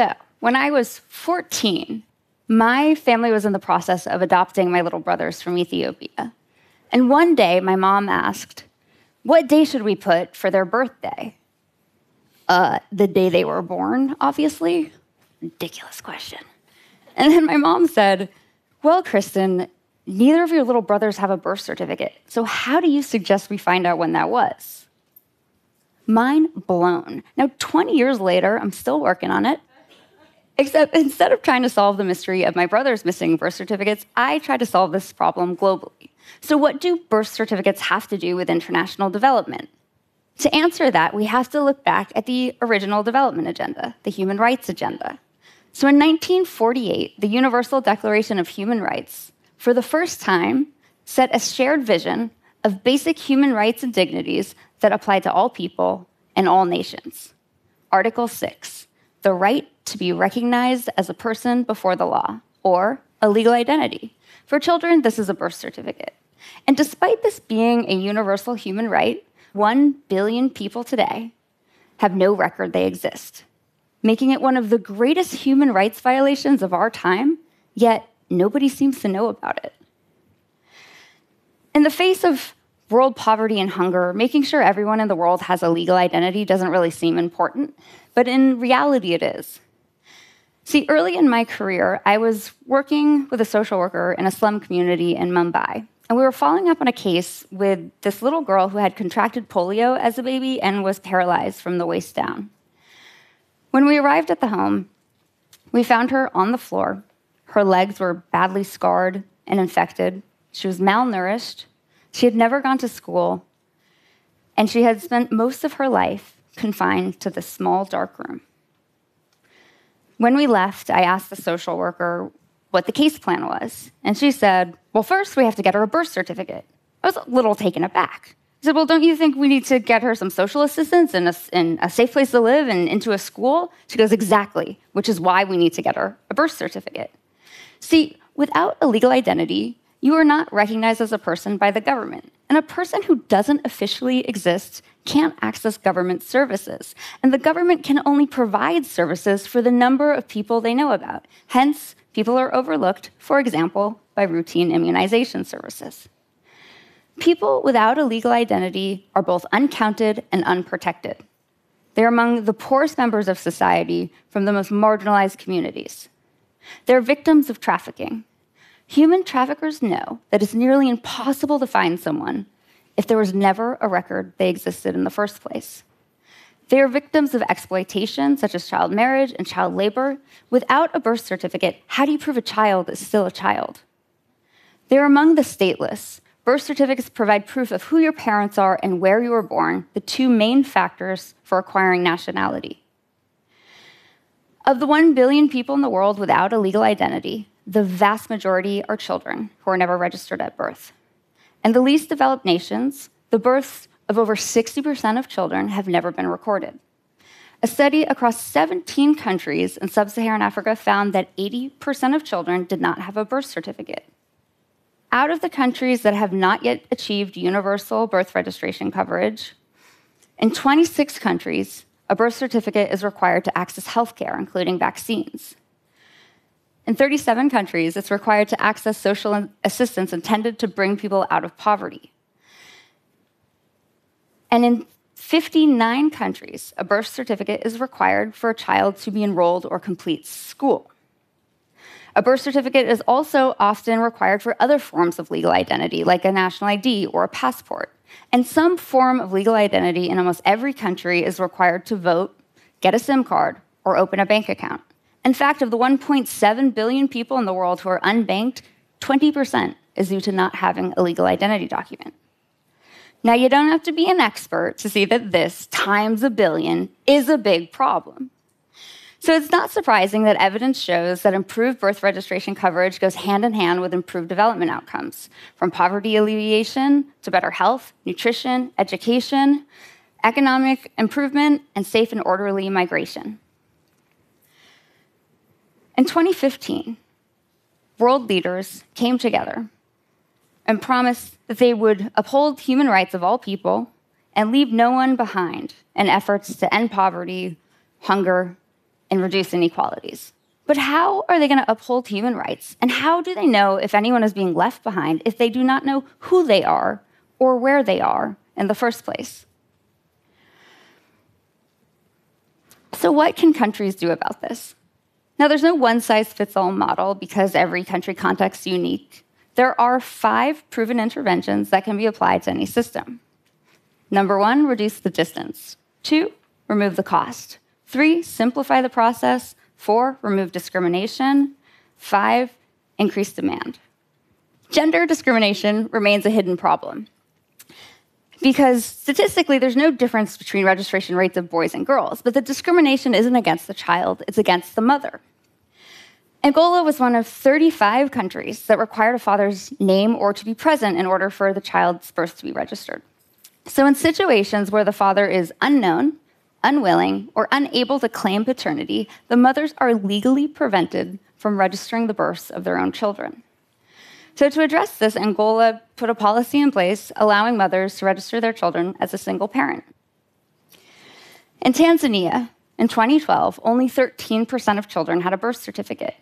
So, when I was 14, my family was in the process of adopting my little brothers from Ethiopia. And one day, my mom asked, What day should we put for their birthday? Uh, the day they were born, obviously. Ridiculous question. And then my mom said, Well, Kristen, neither of your little brothers have a birth certificate. So, how do you suggest we find out when that was? Mind blown. Now, 20 years later, I'm still working on it. Except instead of trying to solve the mystery of my brother's missing birth certificates, I try to solve this problem globally. So, what do birth certificates have to do with international development? To answer that, we have to look back at the original development agenda, the human rights agenda. So, in 1948, the Universal Declaration of Human Rights, for the first time, set a shared vision of basic human rights and dignities that apply to all people and all nations. Article 6 the right to be recognized as a person before the law, or a legal identity. For children, this is a birth certificate. And despite this being a universal human right, one billion people today have no record they exist, making it one of the greatest human rights violations of our time, yet nobody seems to know about it. In the face of world poverty and hunger, making sure everyone in the world has a legal identity doesn't really seem important, but in reality, it is. See, early in my career, I was working with a social worker in a slum community in Mumbai. And we were following up on a case with this little girl who had contracted polio as a baby and was paralyzed from the waist down. When we arrived at the home, we found her on the floor. Her legs were badly scarred and infected. She was malnourished. She had never gone to school. And she had spent most of her life confined to this small, dark room. When we left, I asked the social worker what the case plan was. And she said, Well, first we have to get her a birth certificate. I was a little taken aback. I said, Well, don't you think we need to get her some social assistance and a, and a safe place to live and into a school? She goes, Exactly, which is why we need to get her a birth certificate. See, without a legal identity, you are not recognized as a person by the government. And a person who doesn't officially exist can't access government services. And the government can only provide services for the number of people they know about. Hence, people are overlooked, for example, by routine immunization services. People without a legal identity are both uncounted and unprotected. They're among the poorest members of society from the most marginalized communities. They're victims of trafficking, Human traffickers know that it's nearly impossible to find someone if there was never a record they existed in the first place. They are victims of exploitation, such as child marriage and child labor. Without a birth certificate, how do you prove a child is still a child? They're among the stateless. Birth certificates provide proof of who your parents are and where you were born, the two main factors for acquiring nationality. Of the 1 billion people in the world without a legal identity, the vast majority are children who are never registered at birth. And the least developed nations, the births of over 60% of children have never been recorded. A study across 17 countries in sub Saharan Africa found that 80% of children did not have a birth certificate. Out of the countries that have not yet achieved universal birth registration coverage, in 26 countries, a birth certificate is required to access healthcare, including vaccines. In 37 countries, it's required to access social assistance intended to bring people out of poverty. And in 59 countries, a birth certificate is required for a child to be enrolled or complete school. A birth certificate is also often required for other forms of legal identity, like a national ID or a passport. And some form of legal identity in almost every country is required to vote, get a SIM card, or open a bank account. In fact, of the 1.7 billion people in the world who are unbanked, 20% is due to not having a legal identity document. Now, you don't have to be an expert to see that this times a billion is a big problem. So it's not surprising that evidence shows that improved birth registration coverage goes hand in hand with improved development outcomes, from poverty alleviation to better health, nutrition, education, economic improvement, and safe and orderly migration. In 2015, world leaders came together and promised that they would uphold human rights of all people and leave no one behind in efforts to end poverty, hunger, and reduce inequalities. But how are they going to uphold human rights? And how do they know if anyone is being left behind if they do not know who they are or where they are in the first place? So, what can countries do about this? Now, there's no one size fits all model because every country context is unique. There are five proven interventions that can be applied to any system. Number one, reduce the distance. Two, remove the cost. Three, simplify the process. Four, remove discrimination. Five, increase demand. Gender discrimination remains a hidden problem because statistically, there's no difference between registration rates of boys and girls, but the discrimination isn't against the child, it's against the mother. Angola was one of 35 countries that required a father's name or to be present in order for the child's birth to be registered. So, in situations where the father is unknown, unwilling, or unable to claim paternity, the mothers are legally prevented from registering the births of their own children. So, to address this, Angola put a policy in place allowing mothers to register their children as a single parent. In Tanzania, in 2012, only 13% of children had a birth certificate.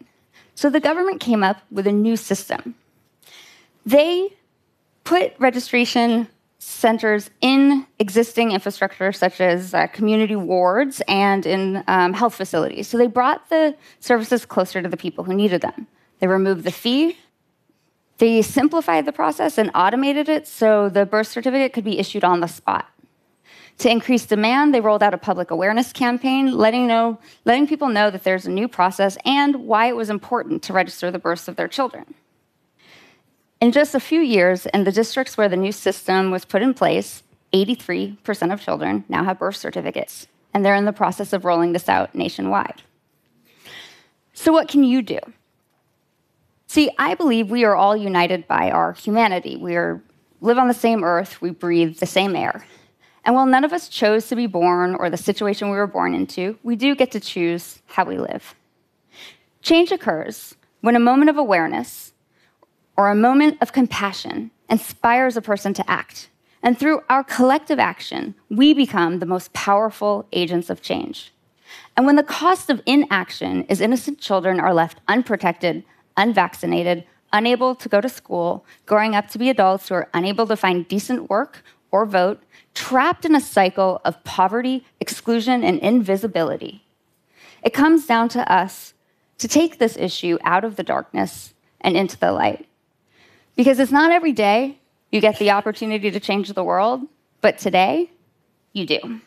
So the government came up with a new system. They put registration centers in existing infrastructure, such as uh, community wards and in um, health facilities. So they brought the services closer to the people who needed them. They removed the fee. They simplified the process and automated it so the birth certificate could be issued on the spot. To increase demand, they rolled out a public awareness campaign, letting, know, letting people know that there's a new process and why it was important to register the births of their children. In just a few years, in the districts where the new system was put in place, 83% of children now have birth certificates, and they're in the process of rolling this out nationwide. So, what can you do? See, I believe we are all united by our humanity. We are, live on the same earth, we breathe the same air. And while none of us chose to be born or the situation we were born into, we do get to choose how we live. Change occurs when a moment of awareness, or a moment of compassion inspires a person to act. And through our collective action, we become the most powerful agents of change. And when the cost of inaction is innocent children are left unprotected, unvaccinated, unable to go to school, growing up to be adults who are unable to find decent work or vote, trapped in a cycle of poverty, exclusion, and invisibility. It comes down to us to take this issue out of the darkness and into the light. Because it's not every day you get the opportunity to change the world, but today you do.